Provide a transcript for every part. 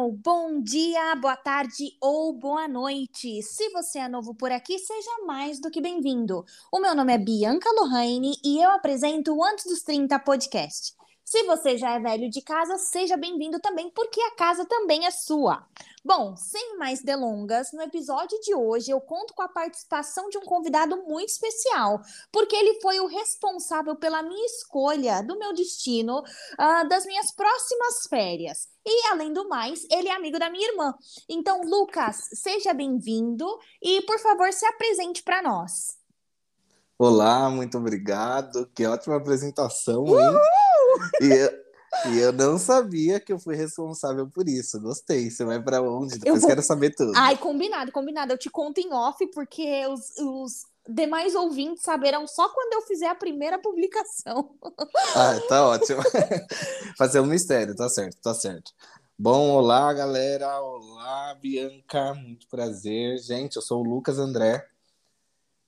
pessoal! Bom dia, boa tarde ou boa noite! Se você é novo por aqui, seja mais do que bem-vindo. O meu nome é Bianca Lohane e eu apresento o Antes dos 30 podcast. Se você já é velho de casa, seja bem-vindo também, porque a casa também é sua. Bom, sem mais delongas, no episódio de hoje eu conto com a participação de um convidado muito especial, porque ele foi o responsável pela minha escolha, do meu destino, uh, das minhas próximas férias. E, além do mais, ele é amigo da minha irmã. Então, Lucas, seja bem-vindo e, por favor, se apresente para nós. Olá, muito obrigado. Que ótima apresentação, hein? Uhul! E e eu não sabia que eu fui responsável por isso. Gostei. Você vai para onde? Depois eu vou... quero saber tudo. Ai, combinado, combinado. Eu te conto em off, porque os, os demais ouvintes saberão só quando eu fizer a primeira publicação. Ah, tá ótimo. Fazer um mistério, tá certo, tá certo. Bom, olá, galera. Olá, Bianca. Muito prazer. Gente, eu sou o Lucas André.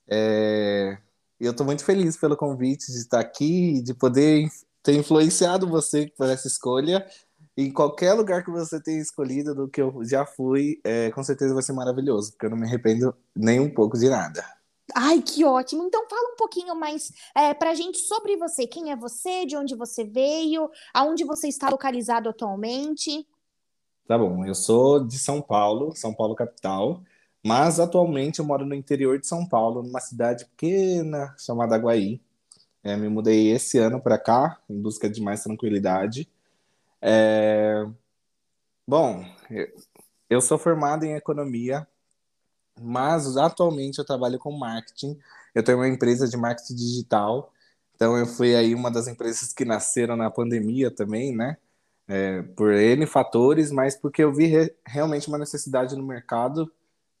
É... E eu estou muito feliz pelo convite de estar aqui, de poder ter influenciado você por essa escolha. Em qualquer lugar que você tenha escolhido do que eu já fui, é, com certeza vai ser maravilhoso, porque eu não me arrependo nem um pouco de nada. Ai, que ótimo! Então fala um pouquinho mais é, pra gente sobre você. Quem é você, de onde você veio, aonde você está localizado atualmente. Tá bom, eu sou de São Paulo, São Paulo capital, mas atualmente eu moro no interior de São Paulo, numa cidade pequena chamada Aguaí. É, me mudei esse ano para cá, em busca de mais tranquilidade. É... Bom, eu sou formado em economia, mas atualmente eu trabalho com marketing. Eu tenho uma empresa de marketing digital, então eu fui aí uma das empresas que nasceram na pandemia também, né? É, por N fatores, mas porque eu vi re realmente uma necessidade no mercado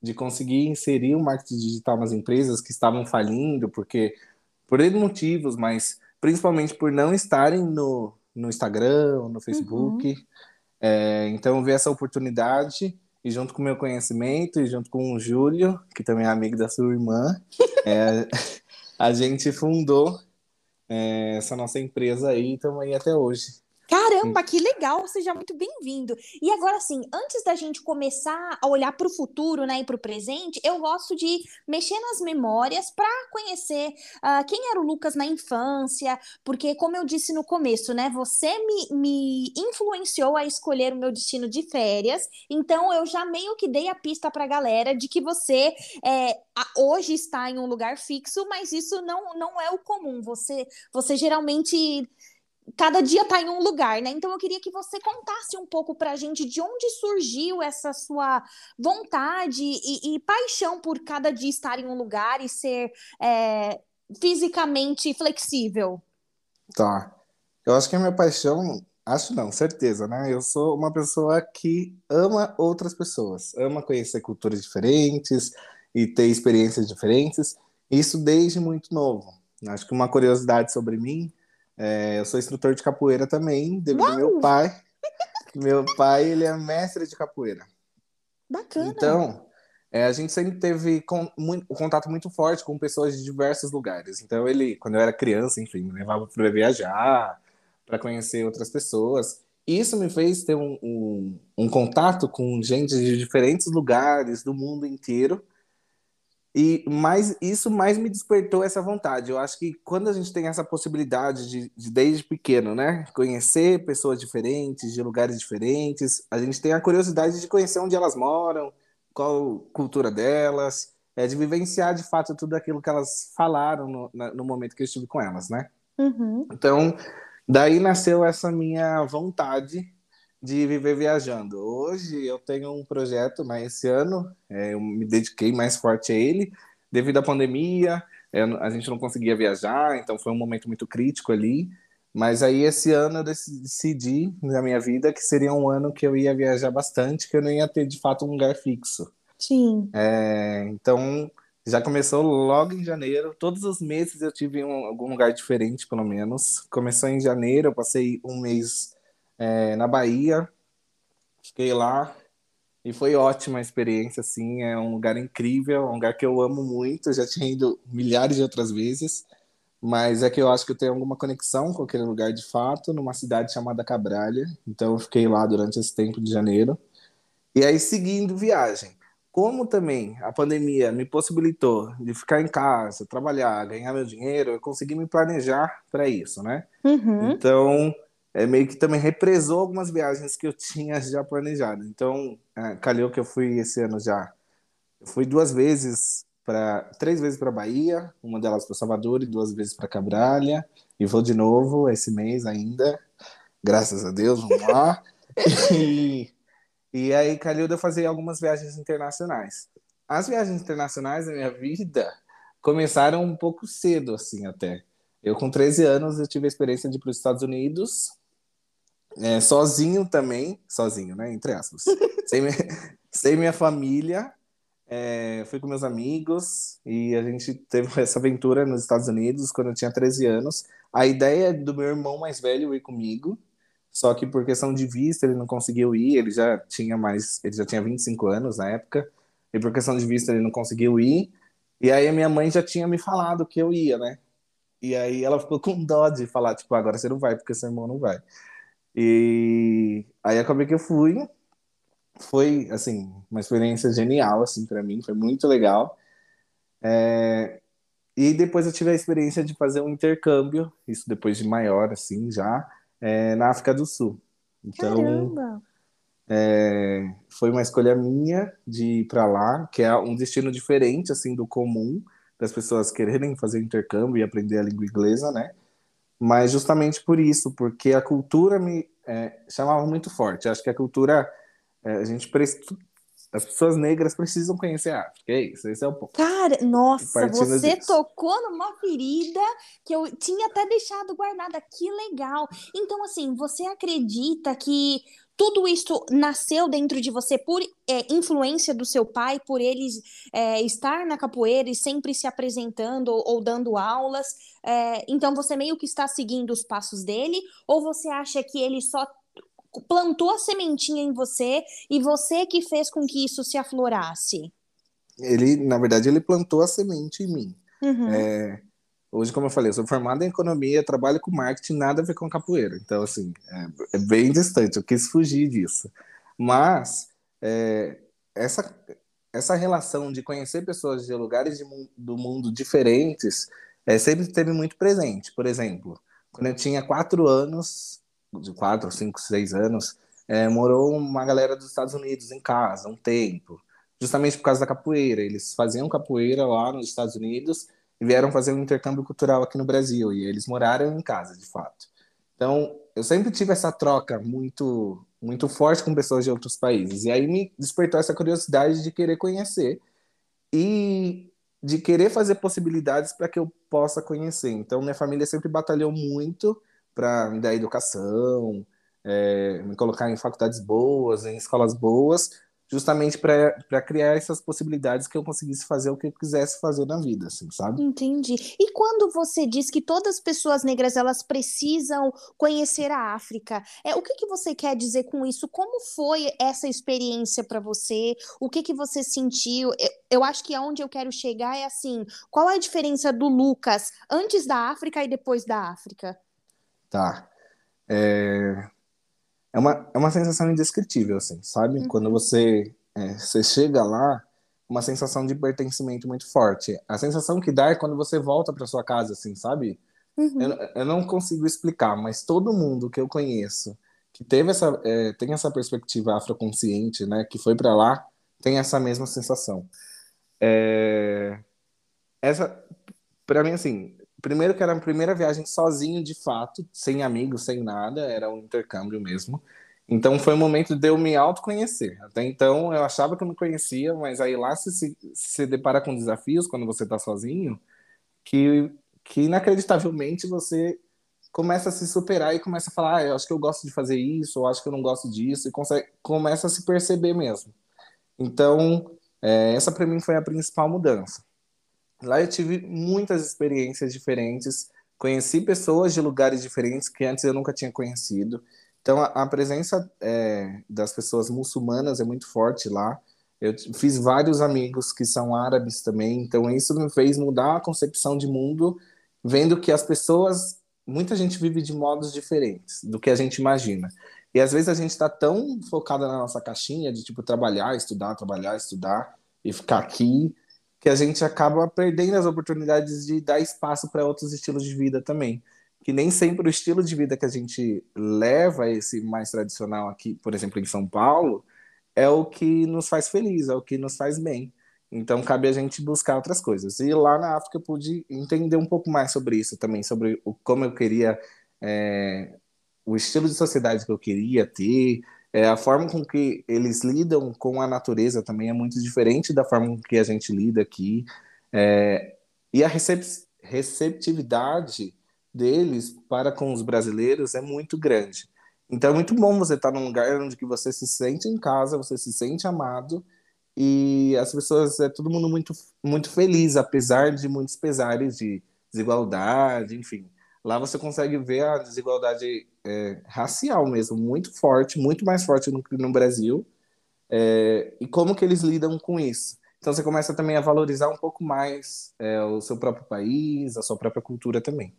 de conseguir inserir o marketing digital nas empresas que estavam falindo, porque por N motivos, mas principalmente por não estarem no, no Instagram, no Facebook. Uhum. É, então eu vi essa oportunidade e junto com o meu conhecimento e junto com o Júlio, que também é amigo da sua irmã, é, a gente fundou é, essa nossa empresa aí e estamos aí até hoje. Caramba, que legal! Seja muito bem-vindo. E agora, assim, antes da gente começar a olhar para o futuro, né, e para o presente, eu gosto de mexer nas memórias para conhecer uh, quem era o Lucas na infância, porque, como eu disse no começo, né, você me, me influenciou a escolher o meu destino de férias, então eu já meio que dei a pista para a galera de que você é, hoje está em um lugar fixo, mas isso não, não é o comum. Você, você geralmente cada dia está em um lugar, né? Então eu queria que você contasse um pouco para a gente de onde surgiu essa sua vontade e, e, paixão por cada dia estar em um lugar e ser é, fisicamente flexível. Tá. Eu acho que a minha paixão, acho não, certeza, né? Eu sou uma pessoa que ama outras pessoas, ama conhecer culturas diferentes e ter experiências diferentes. Isso desde muito novo. Acho que uma curiosidade sobre mim é, eu sou instrutor de capoeira também, devido ao meu pai. meu pai, ele é mestre de capoeira. Bacana. Então, é, a gente sempre teve com, muito, um contato muito forte com pessoas de diversos lugares. Então, ele, quando eu era criança, enfim, me levava para viajar, para conhecer outras pessoas. Isso me fez ter um, um, um contato com gente de diferentes lugares do mundo inteiro e mais isso mais me despertou essa vontade. Eu acho que quando a gente tem essa possibilidade de, de, desde pequeno, né, conhecer pessoas diferentes, de lugares diferentes, a gente tem a curiosidade de conhecer onde elas moram, qual cultura delas, é de vivenciar de fato tudo aquilo que elas falaram no, no momento que eu estive com elas, né? Uhum. Então, daí nasceu essa minha vontade de viver viajando. Hoje eu tenho um projeto, mas esse ano é, eu me dediquei mais forte a ele, devido à pandemia, é, a gente não conseguia viajar, então foi um momento muito crítico ali. Mas aí esse ano eu decidi na minha vida que seria um ano que eu ia viajar bastante, que eu não ia ter de fato um lugar fixo. Sim. É, então já começou logo em janeiro. Todos os meses eu tive um, algum lugar diferente, pelo menos. Começou em janeiro, eu passei um mês é, na Bahia. Fiquei lá e foi ótima a experiência, assim, é um lugar incrível, um lugar que eu amo muito, já tinha ido milhares de outras vezes, mas é que eu acho que eu tenho alguma conexão com aquele lugar de fato, numa cidade chamada Cabralha, então eu fiquei lá durante esse tempo de janeiro. E aí, seguindo viagem. Como também a pandemia me possibilitou de ficar em casa, trabalhar, ganhar meu dinheiro, eu consegui me planejar para isso, né? Uhum. Então, é meio que também represou algumas viagens que eu tinha já planejado. Então, é, calhou que eu fui esse ano já. Eu fui duas vezes para três vezes para Bahia, uma delas para Salvador e duas vezes para Cabralha, e vou de novo esse mês ainda. Graças a Deus, vamos lá. e, e aí calhou de eu fazer algumas viagens internacionais. As viagens internacionais da minha vida começaram um pouco cedo, assim, até. Eu, com 13 anos, eu tive a experiência de ir para os Estados Unidos, é, sozinho também, sozinho, né, entre aspas, sem, minha, sem minha família, é, fui com meus amigos e a gente teve essa aventura nos Estados Unidos quando eu tinha 13 anos. A ideia do meu irmão mais velho ir comigo, só que por questão de vista ele não conseguiu ir, ele já tinha mais, ele já tinha 25 anos na época, e por questão de vista ele não conseguiu ir. E aí a minha mãe já tinha me falado que eu ia, né? E aí ela ficou com dó de falar, tipo, agora você não vai porque seu irmão não vai. E aí acabei que eu fui. Foi, assim, uma experiência genial, assim, para mim, foi muito legal. É... E depois eu tive a experiência de fazer um intercâmbio, isso depois de maior, assim, já, é, na África do Sul. Então, Caramba! É, foi uma escolha minha de ir para lá, que é um destino diferente assim do comum das pessoas quererem fazer intercâmbio e aprender a língua inglesa, né? Mas justamente por isso, porque a cultura me é, chamava muito forte. Acho que a cultura é, a gente as pessoas negras precisam conhecer a África. É isso, esse é o ponto. Cara, nossa, você disso. tocou numa ferida que eu tinha até deixado guardada. Que legal. Então, assim, você acredita que tudo isso nasceu dentro de você por é, influência do seu pai, por eles é, estar na capoeira e sempre se apresentando ou, ou dando aulas? É, então, você meio que está seguindo os passos dele? Ou você acha que ele só plantou a sementinha em você e você que fez com que isso se aflorasse? Ele, na verdade, ele plantou a semente em mim. Uhum. É, hoje, como eu falei, eu sou formado em economia, trabalho com marketing, nada a ver com capoeira. Então, assim, é, é bem distante. Eu quis fugir disso. Mas é, essa essa relação de conhecer pessoas de lugares de, do mundo diferentes é, sempre esteve muito presente. Por exemplo, quando eu tinha quatro anos, de quatro, cinco, seis anos, é, morou uma galera dos Estados Unidos em casa, um tempo, justamente por causa da capoeira. Eles faziam capoeira lá nos Estados Unidos vieram fazer um intercâmbio cultural aqui no Brasil, e eles moraram em casa, de fato. Então, eu sempre tive essa troca muito muito forte com pessoas de outros países. E aí me despertou essa curiosidade de querer conhecer e de querer fazer possibilidades para que eu possa conhecer. Então, minha família sempre batalhou muito para me dar educação, é, me colocar em faculdades boas, em escolas boas, justamente para criar essas possibilidades que eu conseguisse fazer o que eu quisesse fazer na vida, assim, sabe? Entendi. E quando você diz que todas as pessoas negras elas precisam conhecer a África, é o que que você quer dizer com isso? Como foi essa experiência para você? O que que você sentiu? Eu, eu acho que aonde eu quero chegar é assim, qual é a diferença do Lucas antes da África e depois da África? Tá. É, é uma, é uma sensação indescritível, assim, sabe? Quando você, é, você chega lá, uma sensação de pertencimento muito forte. A sensação que dá é quando você volta para sua casa, assim, sabe? Uhum. Eu, eu não consigo explicar, mas todo mundo que eu conheço que teve essa, é, tem essa perspectiva afroconsciente, né, que foi para lá, tem essa mesma sensação. É, essa, para mim, assim, primeiro que era a primeira viagem sozinho, de fato, sem amigos, sem nada, era um intercâmbio mesmo. Então foi o momento de eu me autoconhecer. Até então eu achava que eu me conhecia, mas aí lá se se, se depara com desafios quando você está sozinho, que, que inacreditavelmente você começa a se superar e começa a falar, ah, eu acho que eu gosto de fazer isso, ou acho que eu não gosto disso, e consegue, começa a se perceber mesmo. Então, é, essa para mim foi a principal mudança. Lá eu tive muitas experiências diferentes, conheci pessoas de lugares diferentes que antes eu nunca tinha conhecido. Então a, a presença é, das pessoas muçulmanas é muito forte lá. Eu fiz vários amigos que são árabes também, então isso me fez mudar a concepção de mundo, vendo que as pessoas, muita gente vive de modos diferentes do que a gente imagina. E às vezes a gente está tão focada na nossa caixinha de tipo trabalhar, estudar, trabalhar, estudar e ficar aqui, que a gente acaba perdendo as oportunidades de dar espaço para outros estilos de vida também. Que nem sempre o estilo de vida que a gente leva, esse mais tradicional aqui, por exemplo, em São Paulo, é o que nos faz feliz, é o que nos faz bem. Então cabe a gente buscar outras coisas. E lá na África eu pude entender um pouco mais sobre isso também, sobre o, como eu queria é, o estilo de sociedade que eu queria ter, é, a forma com que eles lidam com a natureza também é muito diferente da forma com que a gente lida aqui. É, e a recep receptividade deles para com os brasileiros é muito grande. Então é muito bom você estar num lugar onde que você se sente em casa, você se sente amado e as pessoas é todo mundo muito muito feliz, apesar de muitos pesares de desigualdade, enfim. Lá você consegue ver a desigualdade é, racial mesmo, muito forte, muito mais forte do que no Brasil. É, e como que eles lidam com isso? Então você começa também a valorizar um pouco mais é, o seu próprio país, a sua própria cultura também.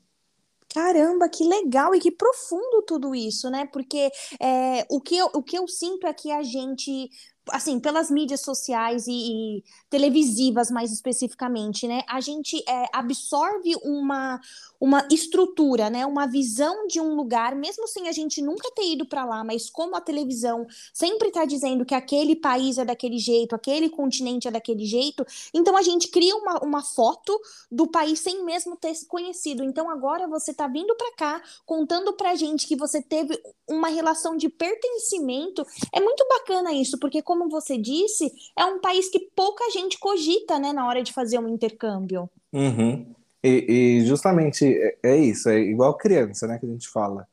Caramba, que legal e que profundo tudo isso, né? Porque é, o, que eu, o que eu sinto é que a gente assim, pelas mídias sociais e, e, televisivas mais especificamente, né? A gente é, absorve uma, uma estrutura, né? Uma visão de um lugar, mesmo sem a gente nunca ter ido para lá, mas como a televisão sempre está dizendo que aquele país é daquele jeito, aquele continente é daquele jeito, então a gente cria uma, uma foto do país sem mesmo ter se conhecido. Então agora você está vindo para cá contando pra gente que você teve uma relação de pertencimento. É muito bacana isso, porque como você disse, é um país que pouca gente cogita, né, na hora de fazer um intercâmbio. Uhum. E, e, justamente é, é, isso, é igual criança, né, que a gente fala.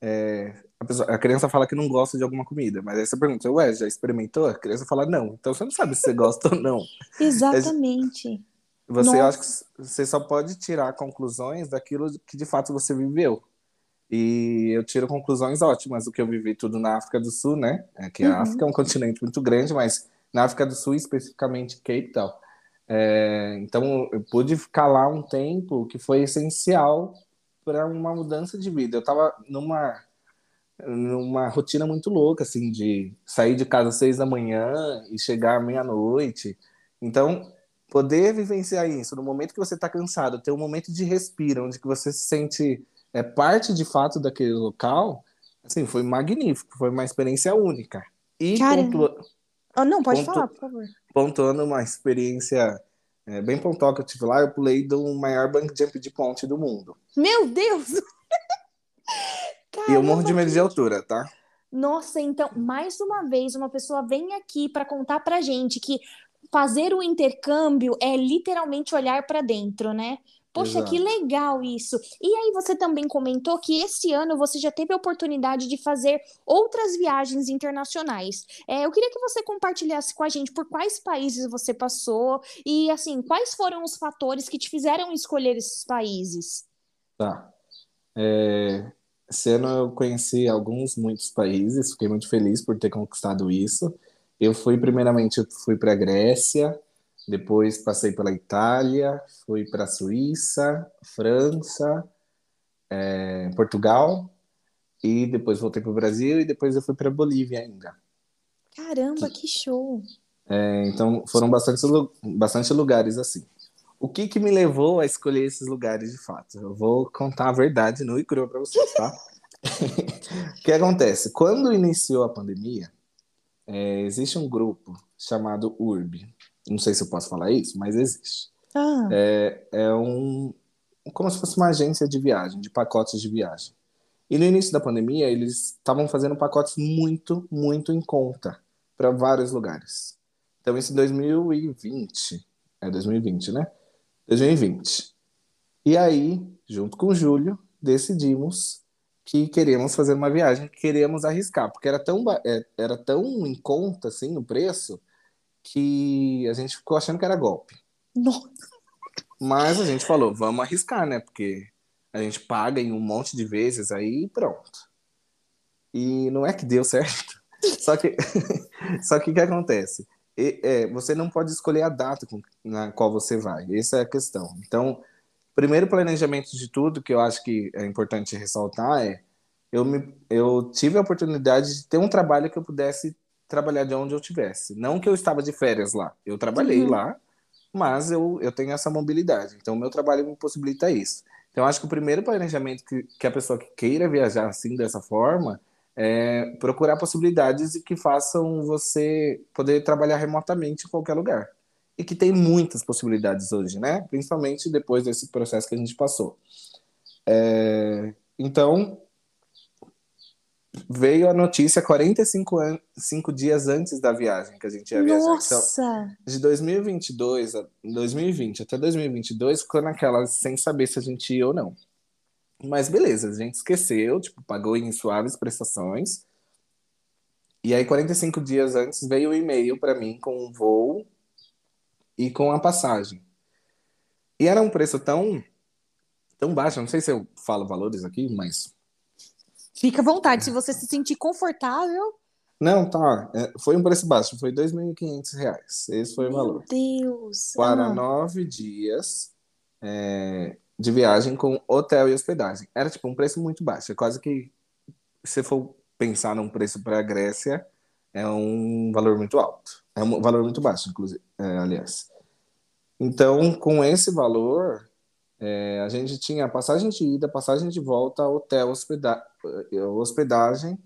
É, a, pessoa, a, criança fala que não gosta de alguma comida, mas aí você pergunta, ué, já experimentou? A criança fala não. Então você não sabe se você gosta ou não. Exatamente. Você Nossa. acha que você só pode tirar conclusões daquilo que de fato você viveu. E eu tiro conclusões ótimas do que eu vivi tudo na África do Sul, né? É que a uhum. África é um continente muito grande, mas na África do Sul, especificamente Cape Town. É, então, eu pude ficar lá um tempo que foi essencial para uma mudança de vida. Eu estava numa numa rotina muito louca, assim, de sair de casa às seis da manhã e chegar meia-noite. Então, poder vivenciar isso no momento que você está cansado, ter um momento de respiro, onde que você se sente é parte de fato daquele local, assim, foi magnífico, foi uma experiência única. E pontua... oh, não, pode pontu... falar, por favor. Pontuando uma experiência é, bem pontual que eu tive lá, eu pulei do maior bank jump de ponte do mundo. Meu Deus! Caramba, e eu morro de medo de altura, tá? Nossa, então, mais uma vez, uma pessoa vem aqui para contar pra gente que fazer o intercâmbio é literalmente olhar para dentro, né? Poxa, Exato. que legal isso. E aí você também comentou que esse ano você já teve a oportunidade de fazer outras viagens internacionais. É, eu queria que você compartilhasse com a gente por quais países você passou e assim, quais foram os fatores que te fizeram escolher esses países. Tá. É, esse ano eu conheci alguns, muitos países, fiquei muito feliz por ter conquistado isso. Eu fui, primeiramente, eu fui para a Grécia, depois passei pela Itália, fui para a Suíça, França, é, Portugal, e depois voltei para o Brasil e depois eu fui para a Bolívia ainda. Caramba, que, que show! É, então foram bastante, bastante lugares assim. O que, que me levou a escolher esses lugares de fato? Eu vou contar a verdade no e crua para vocês, tá? o que acontece? Quando iniciou a pandemia, é, existe um grupo chamado URB, não sei se eu posso falar isso, mas existe. Ah. É, é um como se fosse uma agência de viagem, de pacotes de viagem. E no início da pandemia, eles estavam fazendo pacotes muito, muito em conta para vários lugares. Então, esse 2020, é 2020, né? 2020. E aí, junto com o Júlio, decidimos que queríamos fazer uma viagem, que queríamos arriscar, porque era tão, é, era tão em conta, assim, o preço, que a gente ficou achando que era golpe. Nossa. Mas a gente falou, vamos arriscar, né? Porque a gente paga em um monte de vezes aí pronto. E não é que deu certo. Só que só que o que acontece? E, é, você não pode escolher a data com, na qual você vai. Essa é a questão. Então, primeiro planejamento de tudo que eu acho que é importante ressaltar é eu, me, eu tive a oportunidade de ter um trabalho que eu pudesse trabalhar de onde eu tivesse. Não que eu estava de férias lá, eu trabalhei uhum. lá, mas eu, eu tenho essa mobilidade. Então, o meu trabalho me possibilita isso. Então, acho que o primeiro planejamento que, que a pessoa que queira viajar assim, dessa forma, é procurar possibilidades que façam você poder trabalhar remotamente em qualquer lugar. E que tem muitas possibilidades hoje, né? Principalmente depois desse processo que a gente passou. É, então, veio a notícia 45 an cinco dias antes da viagem que a gente ia viajar. Nossa! Então, de 2022 a 2020 até 2022 ficou naquela sem saber se a gente ia ou não. Mas beleza, a gente esqueceu, tipo, pagou em suaves prestações. E aí 45 dias antes veio o um e-mail para mim com o um voo e com a passagem. E era um preço tão tão baixo, não sei se eu falo valores aqui, mas Fica à vontade, se você se sentir confortável. Não, tá. É, foi um preço baixo, foi R$ 2.500. Esse foi o valor. Meu Deus! Para ah. nove dias é, de viagem com hotel e hospedagem. Era tipo um preço muito baixo. É quase que, se for pensar num preço para a Grécia, é um valor muito alto. É um valor muito baixo, inclusive, é, aliás. Então, com esse valor, é, a gente tinha passagem de ida, passagem de volta, hotel, hospeda eh, hospedagem.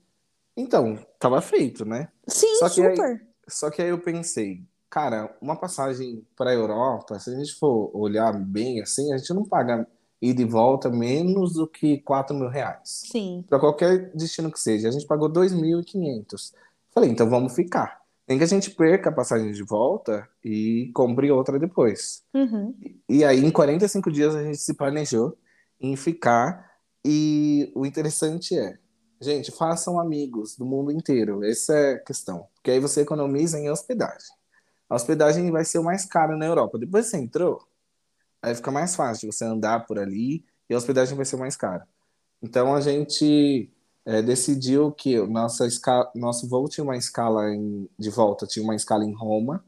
Então, tava feito, né? Sim, só super. Aí, só que aí eu pensei, cara, uma passagem para a Europa, se a gente for olhar bem assim, a gente não paga ida e volta menos do que 4 mil reais. Sim. Para qualquer destino que seja. A gente pagou 2.500. Falei, então vamos ficar. Nem que a gente perca a passagem de volta e compre outra depois. Uhum. E aí, em 45 dias, a gente se planejou em ficar. E o interessante é, gente, façam amigos do mundo inteiro. Essa é a questão. Porque aí você economiza em hospedagem. A hospedagem vai ser o mais caro na Europa. Depois você entrou, aí fica mais fácil você andar por ali e a hospedagem vai ser mais cara. Então a gente é, decidiu que nossa escala, nosso voo tinha uma escala em, de volta, tinha uma escala em Roma,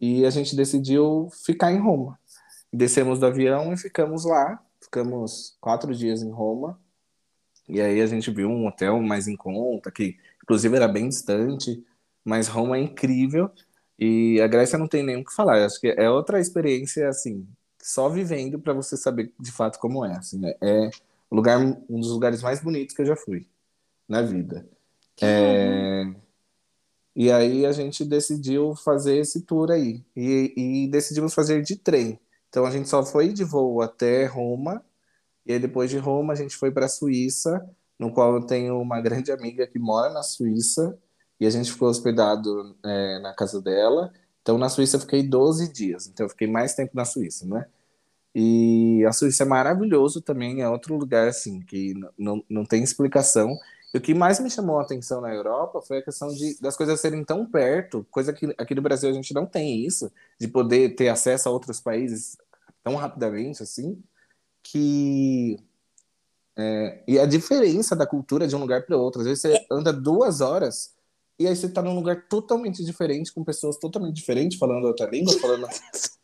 e a gente decidiu ficar em Roma. Descemos do avião e ficamos lá, ficamos quatro dias em Roma, e aí a gente viu um hotel mais em conta, que inclusive era bem distante, mas Roma é incrível, e a Grécia não tem nem o que falar, acho que é outra experiência, assim, só vivendo para você saber de fato como é, assim, né? é um lugar, um dos lugares mais bonitos que eu já fui na vida. É... E aí a gente decidiu fazer esse tour aí. E, e, decidimos fazer de trem. Então a gente só foi de voo até Roma. E depois de Roma a gente foi para a Suíça, no qual eu tenho uma grande amiga que mora na Suíça. E a gente ficou hospedado é, na casa dela. Então na Suíça eu fiquei 12 dias. Então eu fiquei mais tempo na Suíça, né? E a Suíça é maravilhoso também, é outro lugar assim que não, não tem explicação. E o que mais me chamou a atenção na Europa foi a questão de, das coisas serem tão perto, coisa que aqui no Brasil a gente não tem isso, de poder ter acesso a outros países tão rapidamente assim, que é, e a diferença da cultura de um lugar para outro. Às vezes você anda duas horas e aí você está num lugar totalmente diferente, com pessoas totalmente diferentes, falando outra língua, falando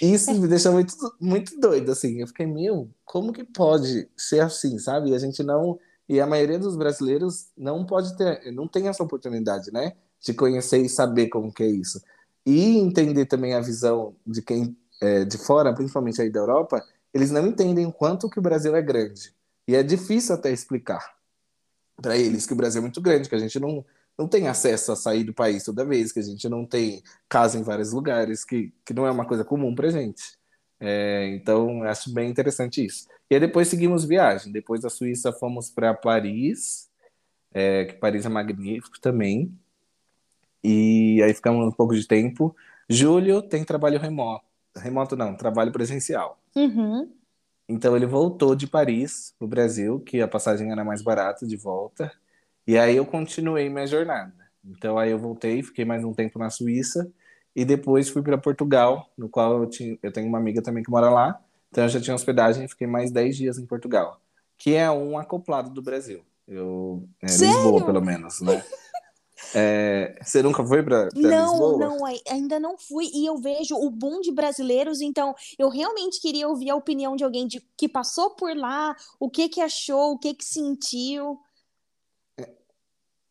Isso me deixou muito, muito doido, assim. Eu fiquei, meu, como que pode ser assim, sabe? E a gente não. E a maioria dos brasileiros não pode ter, não tem essa oportunidade, né? De conhecer e saber como que é isso. E entender também a visão de quem é, de fora, principalmente aí da Europa, eles não entendem o quanto que o Brasil é grande. E é difícil até explicar para eles que o Brasil é muito grande, que a gente não, não tem acesso a sair do país toda vez, que a gente não tem casa em vários lugares, que, que não é uma coisa comum para gente. É, então, acho bem interessante isso. E aí depois seguimos viagem. Depois da Suíça fomos para Paris, é, que Paris é magnífico também. E aí ficamos um pouco de tempo. Júlio tem trabalho remoto. Remoto não, trabalho presencial. Uhum. Então ele voltou de Paris para o Brasil, que a passagem era mais barata de volta. E aí eu continuei minha jornada. Então aí eu voltei, fiquei mais um tempo na Suíça e depois fui para Portugal, no qual eu, tinha, eu tenho uma amiga também que mora lá. Então eu já tinha hospedagem e fiquei mais 10 dias em Portugal, que é um acoplado do Brasil. Eu, é, Lisboa, pelo menos, né? É, você nunca foi para Não, não, ainda não fui. E eu vejo o boom de brasileiros, então eu realmente queria ouvir a opinião de alguém de, que passou por lá, o que que achou, o que que sentiu.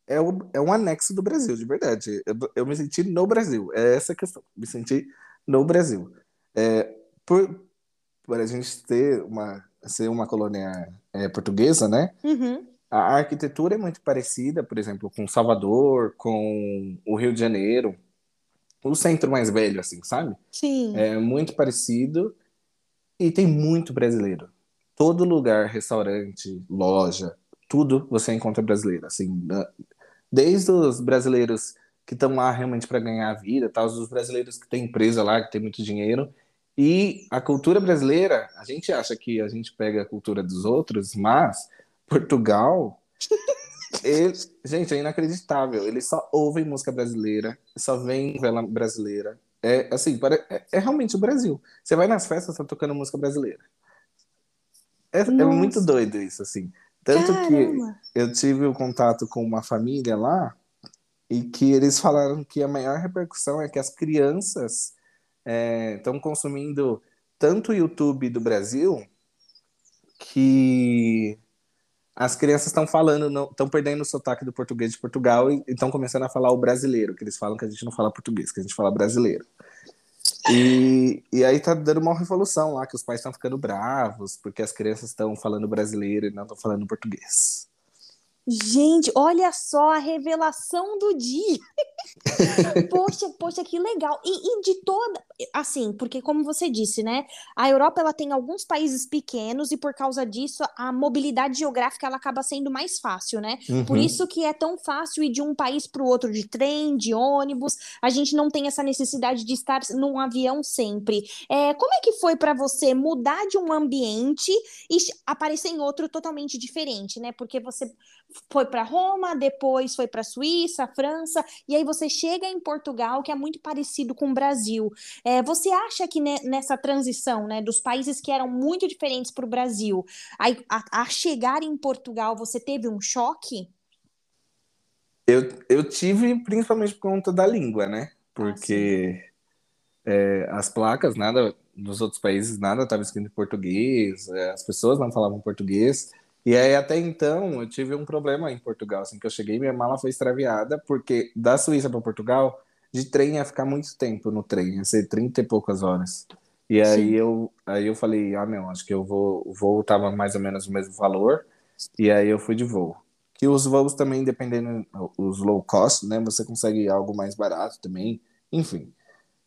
É, o, é um anexo do Brasil, de verdade. Eu, eu me senti no Brasil, é essa a questão. Me senti no Brasil. É, por, por a gente ter uma, ser uma colônia é, portuguesa, né? Uhum a arquitetura é muito parecida, por exemplo, com Salvador, com o Rio de Janeiro, o centro mais velho, assim, sabe? Sim. É muito parecido e tem muito brasileiro. Todo lugar, restaurante, loja, tudo você encontra brasileiro, assim, desde os brasileiros que estão lá realmente para ganhar a vida, tal, os brasileiros que têm empresa lá, que tem muito dinheiro, e a cultura brasileira, a gente acha que a gente pega a cultura dos outros, mas Portugal, ele, gente, é inacreditável. Eles só ouvem música brasileira, só vem vela brasileira. É assim, é, é, realmente o Brasil. Você vai nas festas, tá tocando música brasileira. É, é muito doido isso, assim. Tanto Caramba. que eu tive o um contato com uma família lá e que eles falaram que a maior repercussão é que as crianças estão é, consumindo tanto o YouTube do Brasil que as crianças estão falando, estão perdendo o sotaque do português de Portugal e estão começando a falar o brasileiro, que eles falam que a gente não fala português, que a gente fala brasileiro. E, e aí tá dando uma revolução lá, que os pais estão ficando bravos, porque as crianças estão falando brasileiro e não estão falando português. Gente, olha só a revelação do dia. poxa, poxa, que legal. E, e, de toda, assim, porque como você disse, né, a Europa ela tem alguns países pequenos e por causa disso a mobilidade geográfica ela acaba sendo mais fácil, né? Uhum. Por isso que é tão fácil ir de um país para o outro de trem, de ônibus. A gente não tem essa necessidade de estar num avião sempre. É, como é que foi para você mudar de um ambiente e aparecer em outro totalmente diferente, né? Porque você foi para Roma, depois foi para Suíça, França, e aí você chega em Portugal, que é muito parecido com o Brasil. É, você acha que nessa transição, né, dos países que eram muito diferentes para o Brasil, a, a, a chegar em Portugal, você teve um choque? Eu, eu tive principalmente por conta da língua, né? Porque ah, é, as placas, nada nos outros países, nada estava escrito em português, é, as pessoas não falavam português. E aí, até então, eu tive um problema em Portugal. Assim que eu cheguei, minha mala foi extraviada, porque da Suíça para Portugal, de trem ia ficar muito tempo no trem, ia ser 30 e poucas horas. E aí eu, aí eu falei, ah, não, acho que eu vou, o voo tava mais ou menos o mesmo valor, e aí eu fui de voo. Que os voos também, dependendo, os low cost, né, você consegue algo mais barato também, enfim.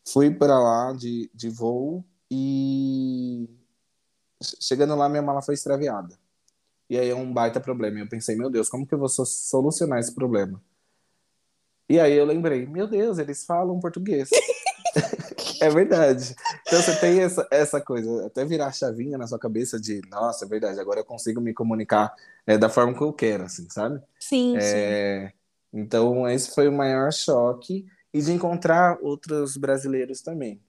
Fui para lá de, de voo e chegando lá minha mala foi extraviada. E aí é um baita problema. Eu pensei, meu Deus, como que eu vou solucionar esse problema? E aí eu lembrei, meu Deus, eles falam português. é verdade. Então você tem essa, essa coisa, até virar a chavinha na sua cabeça de, nossa, é verdade, agora eu consigo me comunicar é, da forma que eu quero, assim, sabe? Sim, é, sim. Então esse foi o maior choque e de encontrar outros brasileiros também.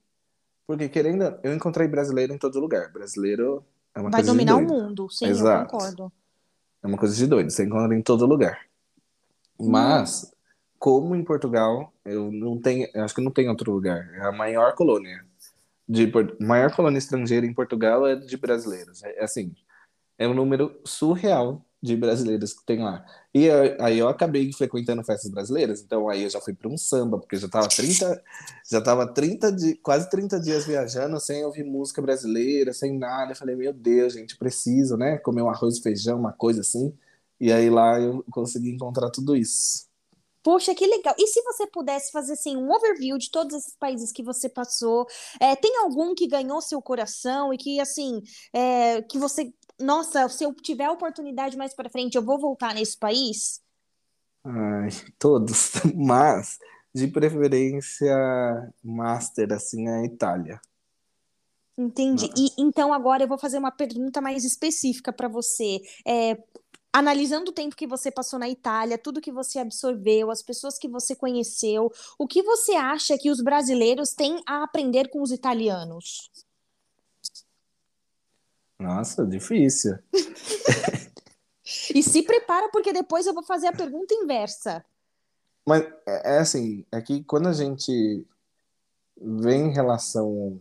Porque querendo, eu encontrei brasileiro em todo lugar. Brasileiro é Vai dominar o mundo, sim, Exato. eu concordo. É uma coisa de doido, você encontra em todo lugar. Mas, hum. como em Portugal, eu não tenho, eu acho que não tem outro lugar. É a maior colônia. De, maior colônia estrangeira em Portugal é de brasileiros. É, é assim, é um número surreal de brasileiros que tem lá. E aí eu acabei frequentando festas brasileiras, então aí eu já fui para um samba, porque já tava 30, já tava 30 de, quase 30 dias viajando sem ouvir música brasileira, sem nada. Eu falei, meu Deus, gente, preciso, né, comer um arroz e feijão, uma coisa assim. E aí lá eu consegui encontrar tudo isso. Poxa, que legal. E se você pudesse fazer assim um overview de todos esses países que você passou, é, tem algum que ganhou seu coração e que assim, é, que você nossa, se eu tiver oportunidade mais para frente, eu vou voltar nesse país? Ai, todos, mas de preferência master assim a Itália. Entendi. Nossa. E então agora eu vou fazer uma pergunta mais específica para você. É, analisando o tempo que você passou na Itália, tudo que você absorveu, as pessoas que você conheceu, o que você acha que os brasileiros têm a aprender com os italianos? Nossa, difícil. e se prepara, porque depois eu vou fazer a pergunta inversa. Mas é, é assim, é que quando a gente vê em relação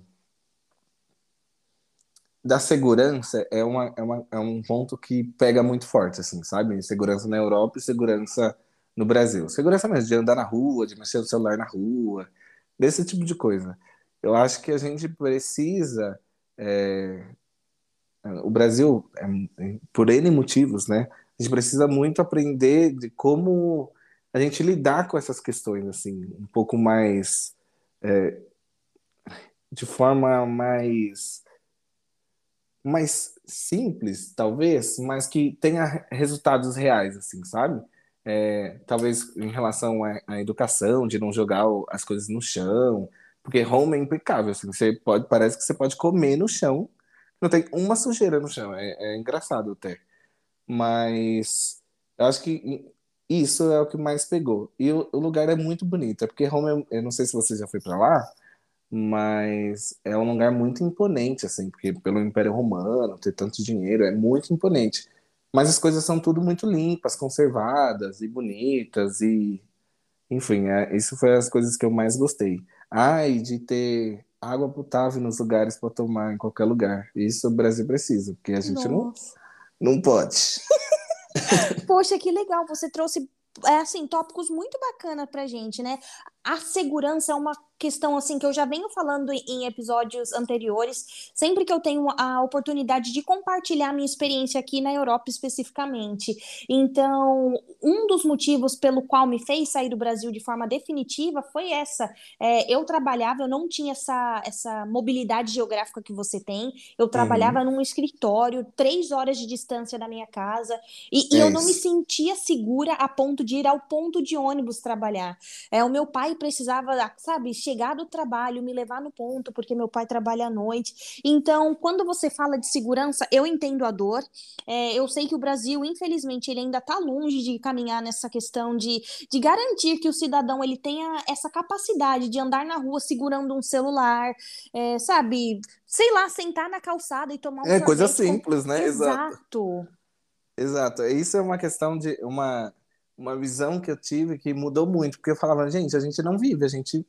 da segurança é, uma, é, uma, é um ponto que pega muito forte, assim, sabe? Segurança na Europa e segurança no Brasil. Segurança mesmo, de andar na rua, de mexer no celular na rua, desse tipo de coisa. Eu acho que a gente precisa. É... O Brasil, é, por N motivos, né? A gente precisa muito aprender de como a gente lidar com essas questões, assim, um pouco mais. É... de forma mais mais simples, talvez, mas que tenha resultados reais, assim, sabe? É, talvez em relação à, educação, de não jogar as coisas no chão, porque home é impecável, assim, você pode, parece que você pode comer no chão, não tem uma sujeira no chão, é, é engraçado até. Mas eu acho que isso é o que mais pegou. E o, o lugar é muito bonito, é porque home, eu não sei se você já foi para lá, mas é um lugar muito imponente, assim, porque pelo Império Romano, ter tanto dinheiro, é muito imponente. Mas as coisas são tudo muito limpas, conservadas e bonitas, e enfim, é, isso foi as coisas que eu mais gostei. Ah, e de ter água potável nos lugares para tomar, em qualquer lugar. Isso o Brasil precisa, porque a gente não, não pode. Poxa, que legal, você trouxe é assim, tópicos muito bacanas pra gente, né? A segurança é uma questão assim que eu já venho falando em episódios anteriores, sempre que eu tenho a oportunidade de compartilhar minha experiência aqui na Europa especificamente. Então, um dos motivos pelo qual me fez sair do Brasil de forma definitiva foi essa. É, eu trabalhava, eu não tinha essa, essa mobilidade geográfica que você tem. Eu uhum. trabalhava uhum. num escritório, três horas de distância da minha casa, e, e eu não me sentia segura a ponto de ir ao ponto de ônibus trabalhar. É, o meu pai precisava, sabe, chegar do trabalho, me levar no ponto, porque meu pai trabalha à noite. Então, quando você fala de segurança, eu entendo a dor. É, eu sei que o Brasil, infelizmente, ele ainda está longe de caminhar nessa questão de, de garantir que o cidadão ele tenha essa capacidade de andar na rua segurando um celular, é, sabe? Sei lá, sentar na calçada e tomar um É coisa simples, né? Exato. Exato. Isso é uma questão de uma uma visão que eu tive que mudou muito, porque eu falava, gente, a gente não vive, a gente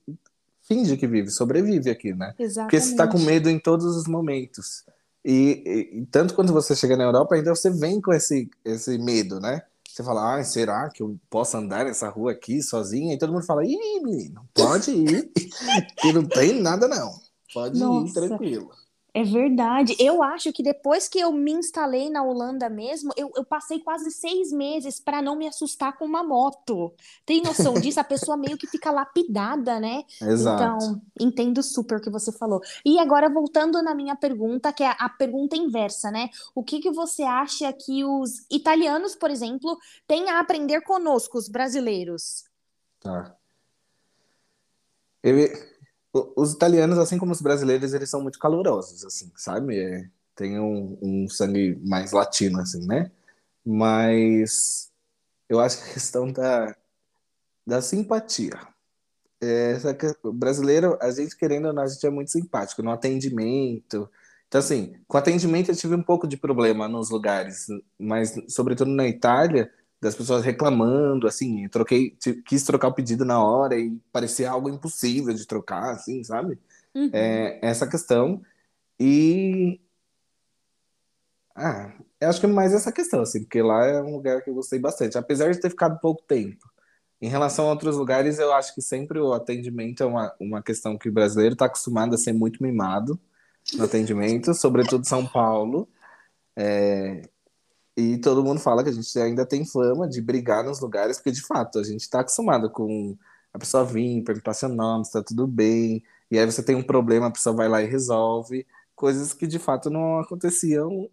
finge que vive, sobrevive aqui, né? Exatamente. Porque você está com medo em todos os momentos. E, e, e, tanto quando você chega na Europa, ainda você vem com esse, esse medo, né? Você fala, ah, será que eu posso andar nessa rua aqui sozinha? E todo mundo fala, ih, menino, pode ir, que não tem nada não. Pode Nossa. ir tranquilo. É verdade. Eu acho que depois que eu me instalei na Holanda mesmo, eu, eu passei quase seis meses para não me assustar com uma moto. Tem noção disso? A pessoa meio que fica lapidada, né? Exato. Então, entendo super o que você falou. E agora, voltando na minha pergunta, que é a pergunta inversa, né? O que, que você acha que os italianos, por exemplo, têm a aprender conosco, os brasileiros? Tá. Eu, os italianos, assim como os brasileiros, eles são muito calorosos, assim, sabe? É, tem um, um, sangue mais latino, assim, né? Mas eu acho que a questão da, da simpatia. É, o brasileiro, a gente querendo ou não, a gente é muito simpático no atendimento. Então, assim, com atendimento eu tive um pouco de problema nos lugares, mas, sobretudo na Itália, das pessoas reclamando, assim, troquei, quis trocar o pedido na hora e parecia algo impossível de trocar, assim, sabe? Uhum. É, essa questão. E. Ah, eu acho que é mais essa questão, assim, porque lá é um lugar que eu gostei bastante, apesar de ter ficado pouco tempo. Em relação a outros lugares, eu acho que sempre o atendimento é uma, uma questão que o brasileiro está acostumado a ser muito mimado no atendimento, sobretudo São Paulo. É, e todo mundo fala que a gente ainda tem fama de brigar nos lugares, porque de fato a gente está acostumado com a pessoa vir, perguntar seu nome, se tá tudo bem, e aí você tem um problema, a pessoa vai lá e resolve, coisas que de fato não aconteciam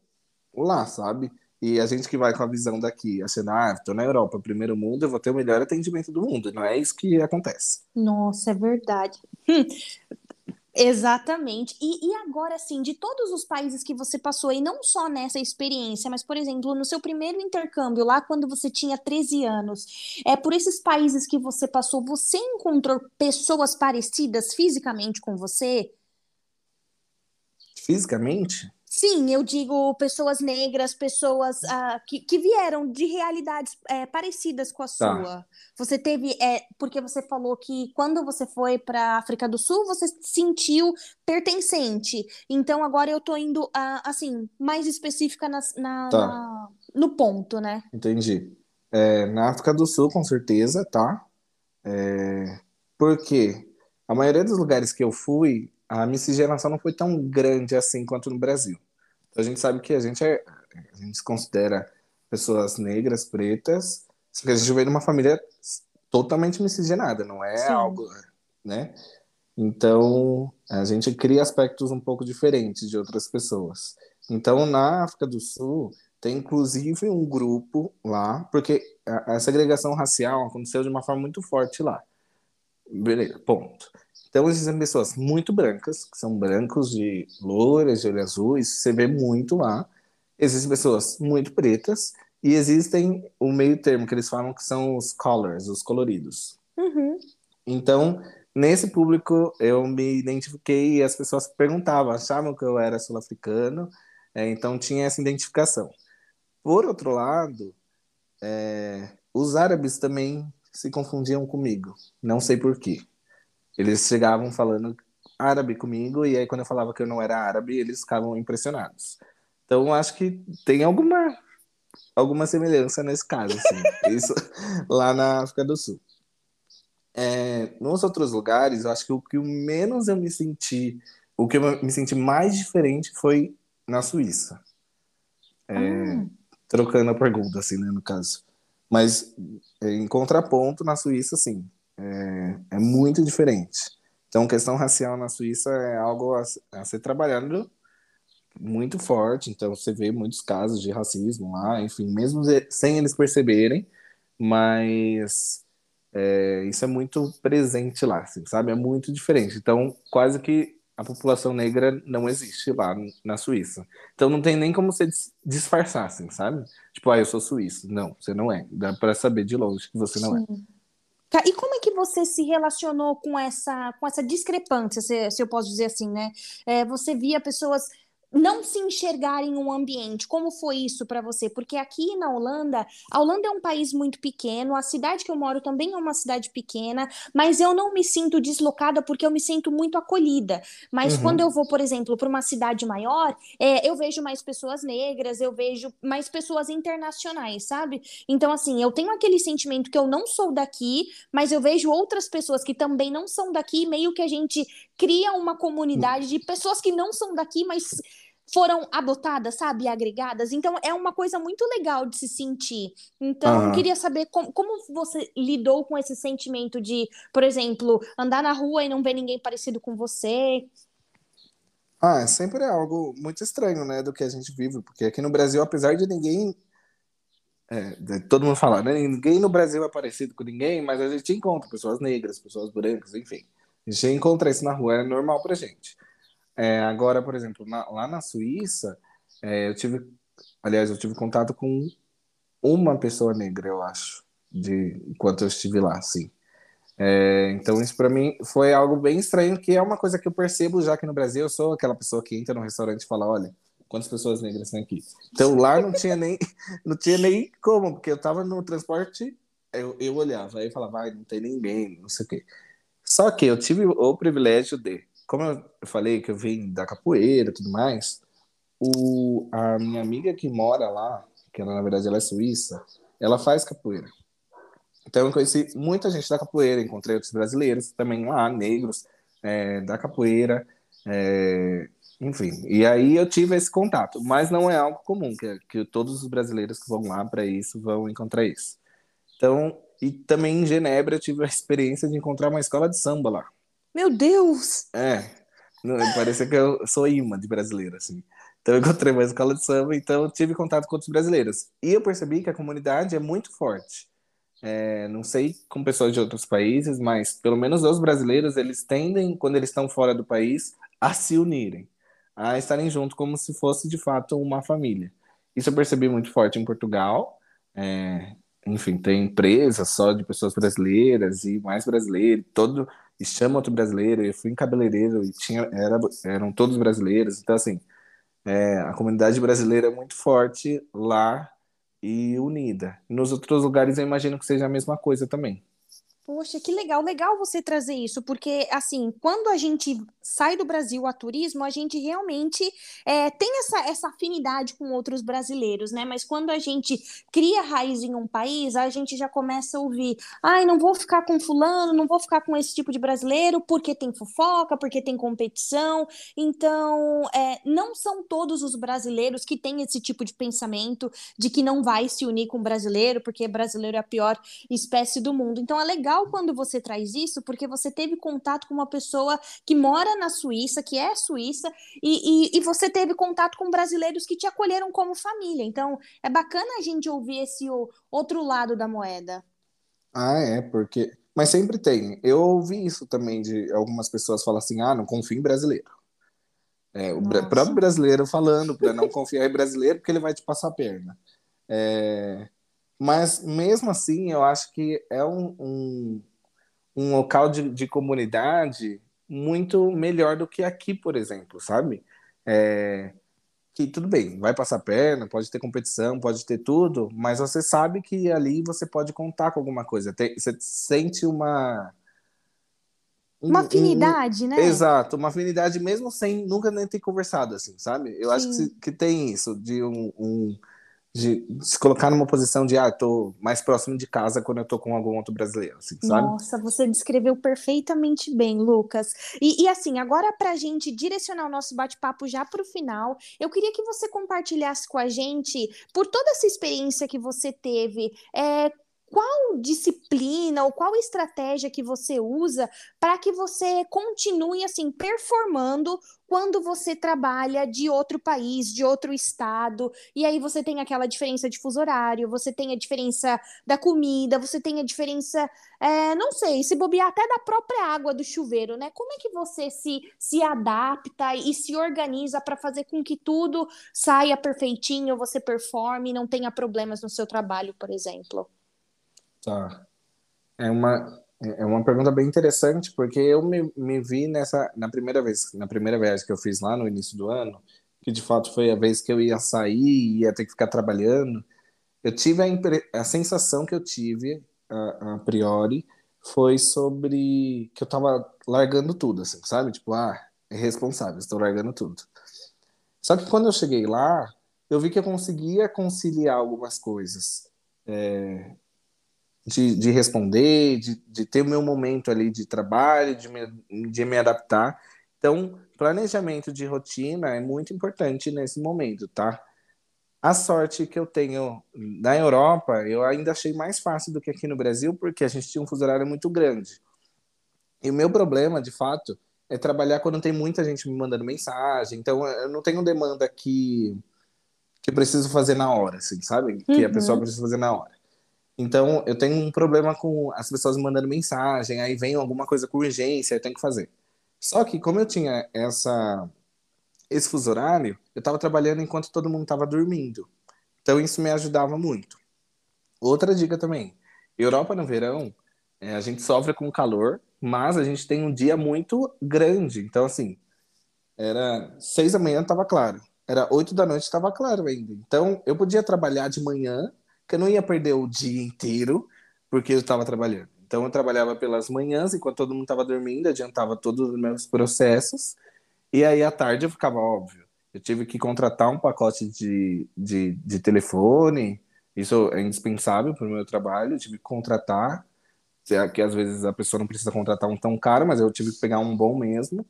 lá, sabe? E a gente que vai com a visão daqui, achando, ah, tô na Europa, primeiro mundo, eu vou ter o melhor atendimento do mundo. Não é isso que acontece. Nossa, é verdade. Hum, Exatamente. E, e agora, assim, de todos os países que você passou, e não só nessa experiência, mas, por exemplo, no seu primeiro intercâmbio, lá quando você tinha 13 anos, é por esses países que você passou, você encontrou pessoas parecidas fisicamente com você? Fisicamente? Sim, eu digo pessoas negras, pessoas uh, que, que vieram de realidades é, parecidas com a tá. sua. Você teve. É, porque você falou que quando você foi para a África do Sul, você se sentiu pertencente. Então agora eu tô indo, uh, assim, mais específica na, na, tá. na, no ponto, né? Entendi. É, na África do Sul, com certeza, tá? É, porque a maioria dos lugares que eu fui, a miscigenação não foi tão grande assim quanto no Brasil. A gente sabe que a gente é, a gente se considera pessoas negras, pretas, só que a gente veio de uma família totalmente miscigenada, não é Sim. algo, né? Então, a gente cria aspectos um pouco diferentes de outras pessoas. Então, na África do Sul, tem inclusive um grupo lá, porque a, a segregação racial aconteceu de uma forma muito forte lá. Beleza, ponto. Então existem pessoas muito brancas, que são brancos de loiras, de olho azul, isso você vê muito lá. Existem pessoas muito pretas e existem o meio termo que eles falam que são os colors, os coloridos. Uhum. Então, nesse público eu me identifiquei e as pessoas perguntavam, achavam que eu era sul-africano, é, então tinha essa identificação. Por outro lado, é, os árabes também se confundiam comigo, não sei por quê. Eles chegavam falando árabe comigo, e aí quando eu falava que eu não era árabe, eles ficavam impressionados. Então, acho que tem alguma, alguma semelhança nesse caso, assim. Isso lá na África do Sul. É, nos outros lugares, eu acho que o que menos eu me senti, o que eu me senti mais diferente foi na Suíça. É, ah. Trocando a pergunta, assim, né, no caso. Mas, em contraponto, na Suíça, sim, é, é muito diferente. Então, questão racial na Suíça é algo a, a ser trabalhado muito forte. Então, você vê muitos casos de racismo lá, enfim, mesmo sem eles perceberem, mas é, isso é muito presente lá, assim, sabe? É muito diferente. Então, quase que a população negra não existe lá na Suíça. Então, não tem nem como você disfarçar, assim, sabe? Tipo, ah, eu sou suíço. Não, você não é. Dá para saber de longe que você não é. Sim. é. Tá, e como é que você se relacionou com essa, com essa discrepância, se, se eu posso dizer assim, né? É, você via pessoas não se enxergar em um ambiente. Como foi isso para você? Porque aqui na Holanda, a Holanda é um país muito pequeno, a cidade que eu moro também é uma cidade pequena, mas eu não me sinto deslocada porque eu me sinto muito acolhida. Mas uhum. quando eu vou, por exemplo, para uma cidade maior, é, eu vejo mais pessoas negras, eu vejo mais pessoas internacionais, sabe? Então, assim, eu tenho aquele sentimento que eu não sou daqui, mas eu vejo outras pessoas que também não são daqui, meio que a gente cria uma comunidade de pessoas que não são daqui, mas foram adotadas, sabe, agregadas. Então é uma coisa muito legal de se sentir. Então uhum. eu queria saber como, como você lidou com esse sentimento de, por exemplo, andar na rua e não ver ninguém parecido com você. Ah, é sempre é algo muito estranho, né, do que a gente vive, porque aqui no Brasil, apesar de ninguém é, todo mundo fala, né? Ninguém no Brasil é parecido com ninguém, mas a gente encontra pessoas negras, pessoas brancas, enfim. Gente encontra isso na rua, é normal pra gente. É, agora, por exemplo, na, lá na Suíça, é, eu tive, aliás, eu tive contato com uma pessoa negra, eu acho, de enquanto eu estive lá, sim. É, então isso para mim foi algo bem estranho, que é uma coisa que eu percebo já que no Brasil eu sou aquela pessoa que entra no restaurante e fala, olha, quantas pessoas negras tem aqui? Então lá não tinha nem, não tinha nem como, porque eu tava no transporte, eu, eu olhava, aí falava, vai, não tem ninguém, não sei o quê. Só que eu tive o privilégio de como eu falei que eu vim da capoeira e tudo mais, o, a minha amiga que mora lá, que ela, na verdade ela é suíça, ela faz capoeira. Então eu conheci muita gente da capoeira, encontrei outros brasileiros também lá, negros, é, da capoeira, é, enfim. E aí eu tive esse contato, mas não é algo comum, que, que todos os brasileiros que vão lá para isso vão encontrar isso. Então, e também em Genebra eu tive a experiência de encontrar uma escola de samba lá. Meu Deus! É. Não, parece que eu sou imã de brasileiro, assim. Então eu encontrei uma escola de samba, então eu tive contato com outros brasileiros. E eu percebi que a comunidade é muito forte. É, não sei com pessoas de outros países, mas pelo menos os brasileiros, eles tendem, quando eles estão fora do país, a se unirem, a estarem juntos como se fosse de fato uma família. Isso eu percebi muito forte em Portugal. É, enfim, tem empresas só de pessoas brasileiras e mais brasileiros, todo e chama outro brasileiro. Eu fui em cabeleireiro e tinha, era, eram todos brasileiros. Então, assim, É, a comunidade brasileira é muito forte lá e unida. Nos outros lugares eu imagino que seja a mesma coisa também. Poxa, que legal, legal você trazer isso, porque assim, quando a gente sai do Brasil a turismo, a gente realmente é, tem essa, essa afinidade com outros brasileiros, né? Mas quando a gente cria raiz em um país, a gente já começa a ouvir, ai, não vou ficar com fulano, não vou ficar com esse tipo de brasileiro, porque tem fofoca, porque tem competição. Então, é, não são todos os brasileiros que têm esse tipo de pensamento de que não vai se unir com brasileiro, porque brasileiro é a pior espécie do mundo. Então, é legal legal quando você traz isso, porque você teve contato com uma pessoa que mora na Suíça, que é suíça, e, e, e você teve contato com brasileiros que te acolheram como família. Então, é bacana a gente ouvir esse outro lado da moeda. Ah, é, porque. Mas sempre tem. Eu ouvi isso também de algumas pessoas falar assim: ah, não confio em brasileiro. É, o Nossa. próprio brasileiro falando para não confiar em brasileiro porque ele vai te passar a perna. É, mas mesmo assim, eu acho que é um, um, um local de, de comunidade muito melhor do que aqui, por exemplo, sabe? É, que tudo bem, vai passar perna, pode ter competição, pode ter tudo, mas você sabe que ali você pode contar com alguma coisa. Tem, você sente uma. uma afinidade, um, né? Exato, uma afinidade mesmo sem nunca nem ter conversado, assim, sabe? Eu Sim. acho que, que tem isso, de um, um de se colocar numa posição de, ah, tô mais próximo de casa quando eu tô com algum outro brasileiro, assim, sabe? Nossa, você descreveu perfeitamente bem, Lucas. E, e assim, agora pra gente direcionar o nosso bate-papo já pro final, eu queria que você compartilhasse com a gente, por toda essa experiência que você teve, é, qual disciplina ou qual estratégia que você usa para que você continue assim performando quando você trabalha de outro país, de outro estado, e aí você tem aquela diferença de fuso horário, você tem a diferença da comida, você tem a diferença, é, não sei, se bobear até da própria água do chuveiro, né? Como é que você se, se adapta e se organiza para fazer com que tudo saia perfeitinho, você performe, não tenha problemas no seu trabalho, por exemplo? Tá. É uma, é uma pergunta bem interessante, porque eu me, me vi nessa, na primeira vez, na primeira viagem que eu fiz lá no início do ano, que de fato foi a vez que eu ia sair ia ter que ficar trabalhando, eu tive a, impre, a sensação que eu tive, a, a priori, foi sobre que eu tava largando tudo, assim, sabe? Tipo, ah, é responsável, estou largando tudo. Só que quando eu cheguei lá, eu vi que eu conseguia conciliar algumas coisas. É, de, de responder, de, de ter o meu momento ali de trabalho, de me, de me adaptar. Então, planejamento de rotina é muito importante nesse momento, tá? A sorte que eu tenho na Europa, eu ainda achei mais fácil do que aqui no Brasil, porque a gente tinha um fuso horário muito grande. E o meu problema, de fato, é trabalhar quando tem muita gente me mandando mensagem. Então, eu não tenho demanda que, que eu preciso fazer na hora, assim, sabe? Que a pessoa uhum. precisa fazer na hora. Então, eu tenho um problema com as pessoas me mandando mensagem, aí vem alguma coisa com urgência, eu tenho que fazer. Só que, como eu tinha essa, esse fuso horário, eu estava trabalhando enquanto todo mundo estava dormindo. Então, isso me ajudava muito. Outra dica também: Europa no verão, é, a gente sofre com calor, mas a gente tem um dia muito grande. Então, assim, era seis da manhã, estava claro. Era oito da noite, estava claro ainda. Então, eu podia trabalhar de manhã que eu não ia perder o dia inteiro, porque eu estava trabalhando. Então eu trabalhava pelas manhãs, enquanto todo mundo estava dormindo, adiantava todos os meus processos, e aí à tarde eu ficava óbvio. Eu tive que contratar um pacote de, de, de telefone, isso é indispensável para o meu trabalho, eu tive que contratar, que às vezes a pessoa não precisa contratar um tão caro, mas eu tive que pegar um bom mesmo,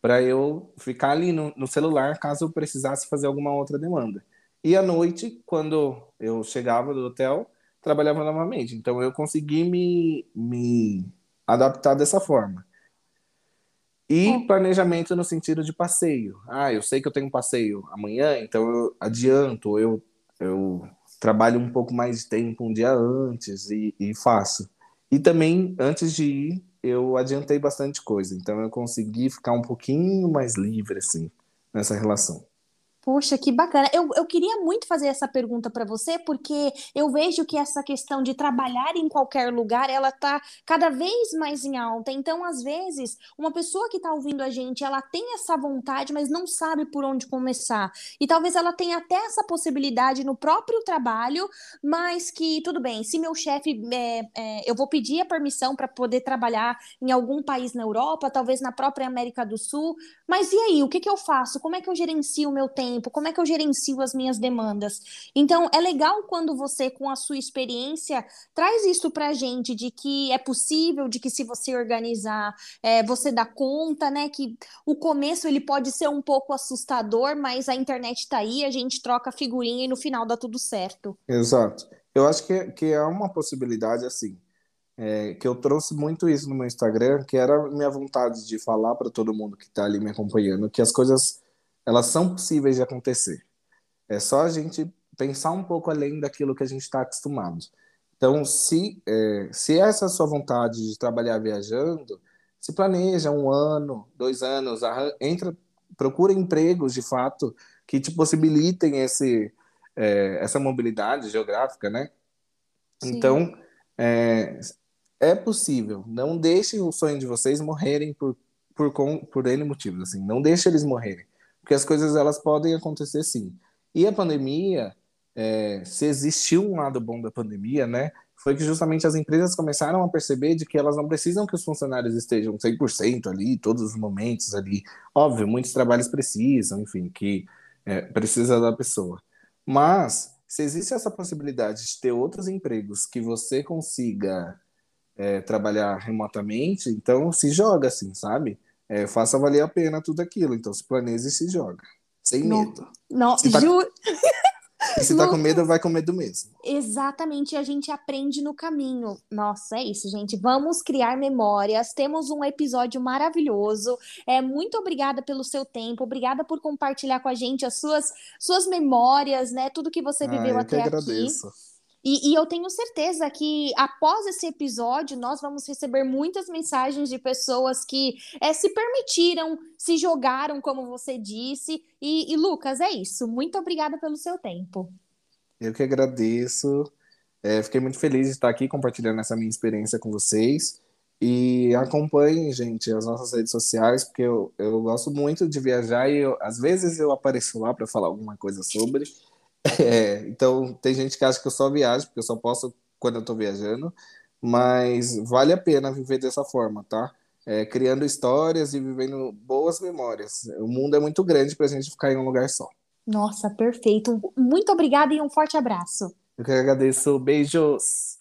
para eu ficar ali no, no celular caso eu precisasse fazer alguma outra demanda. E à noite, quando eu chegava do hotel, trabalhava novamente. Então eu consegui me, me adaptar dessa forma. E é. planejamento no sentido de passeio. Ah, eu sei que eu tenho um passeio amanhã, então eu adianto, eu, eu trabalho um pouco mais de tempo um dia antes e, e faço. E também, antes de ir, eu adiantei bastante coisa. Então eu consegui ficar um pouquinho mais livre, assim, nessa relação. Poxa, que bacana. Eu, eu queria muito fazer essa pergunta para você, porque eu vejo que essa questão de trabalhar em qualquer lugar, ela tá cada vez mais em alta. Então, às vezes, uma pessoa que está ouvindo a gente, ela tem essa vontade, mas não sabe por onde começar. E talvez ela tenha até essa possibilidade no próprio trabalho, mas que, tudo bem, se meu chefe, é, é, eu vou pedir a permissão para poder trabalhar em algum país na Europa, talvez na própria América do Sul, mas e aí, o que, que eu faço? Como é que eu gerencio o meu tempo? Tempo? Como é que eu gerencio as minhas demandas? Então, é legal quando você, com a sua experiência, traz isso para a gente de que é possível, de que se você organizar, é, você dá conta, né? Que o começo ele pode ser um pouco assustador, mas a internet está aí, a gente troca figurinha e no final dá tudo certo. Exato. Eu acho que, que é uma possibilidade assim. É, que eu trouxe muito isso no meu Instagram, que era minha vontade de falar para todo mundo que está ali me acompanhando que as coisas elas são possíveis de acontecer. É só a gente pensar um pouco além daquilo que a gente está acostumado. Então, se, é, se essa é a sua vontade de trabalhar viajando, se planeja um ano, dois anos, entra, procura empregos de fato que te possibilitem esse, é, essa mobilidade geográfica, né? Sim. Então, é, é possível. Não deixem o sonho de vocês morrerem por, por, por N motivos. Assim. Não deixe eles morrerem porque as coisas elas podem acontecer sim. E a pandemia, é, se existiu um lado bom da pandemia, né, foi que justamente as empresas começaram a perceber de que elas não precisam que os funcionários estejam 100% ali, todos os momentos ali. Óbvio, muitos trabalhos precisam, enfim, que é, precisa da pessoa. Mas, se existe essa possibilidade de ter outros empregos que você consiga é, trabalhar remotamente, então se joga assim, sabe? É, faça valer a pena tudo aquilo. Então se planeja e se joga. Sem não, medo. Não, se tá, juro. se tá com medo, vai com medo mesmo. Exatamente, a gente aprende no caminho. Nossa, é isso, gente. Vamos criar memórias. Temos um episódio maravilhoso. É muito obrigada pelo seu tempo, obrigada por compartilhar com a gente as suas suas memórias, né? Tudo que você viveu ah, até aqui. Agradeço. E, e, eu tenho certeza que após esse episódio nós vamos receber muitas mensagens de pessoas que é, se permitiram, se jogaram, como você disse. E, e, Lucas, é isso. Muito obrigada pelo seu tempo. Eu que agradeço. É, fiquei muito feliz de estar aqui compartilhando essa minha experiência com vocês. E acompanhem, gente, as nossas redes sociais, porque eu, eu gosto muito de viajar e eu, às vezes eu apareço lá para falar alguma coisa sobre. É, então, tem gente que acha que eu só viajo, porque eu só posso quando eu tô viajando, mas vale a pena viver dessa forma, tá? É, criando histórias e vivendo boas memórias. O mundo é muito grande para a gente ficar em um lugar só. Nossa, perfeito. Muito obrigada e um forte abraço. Eu que agradeço. Beijos.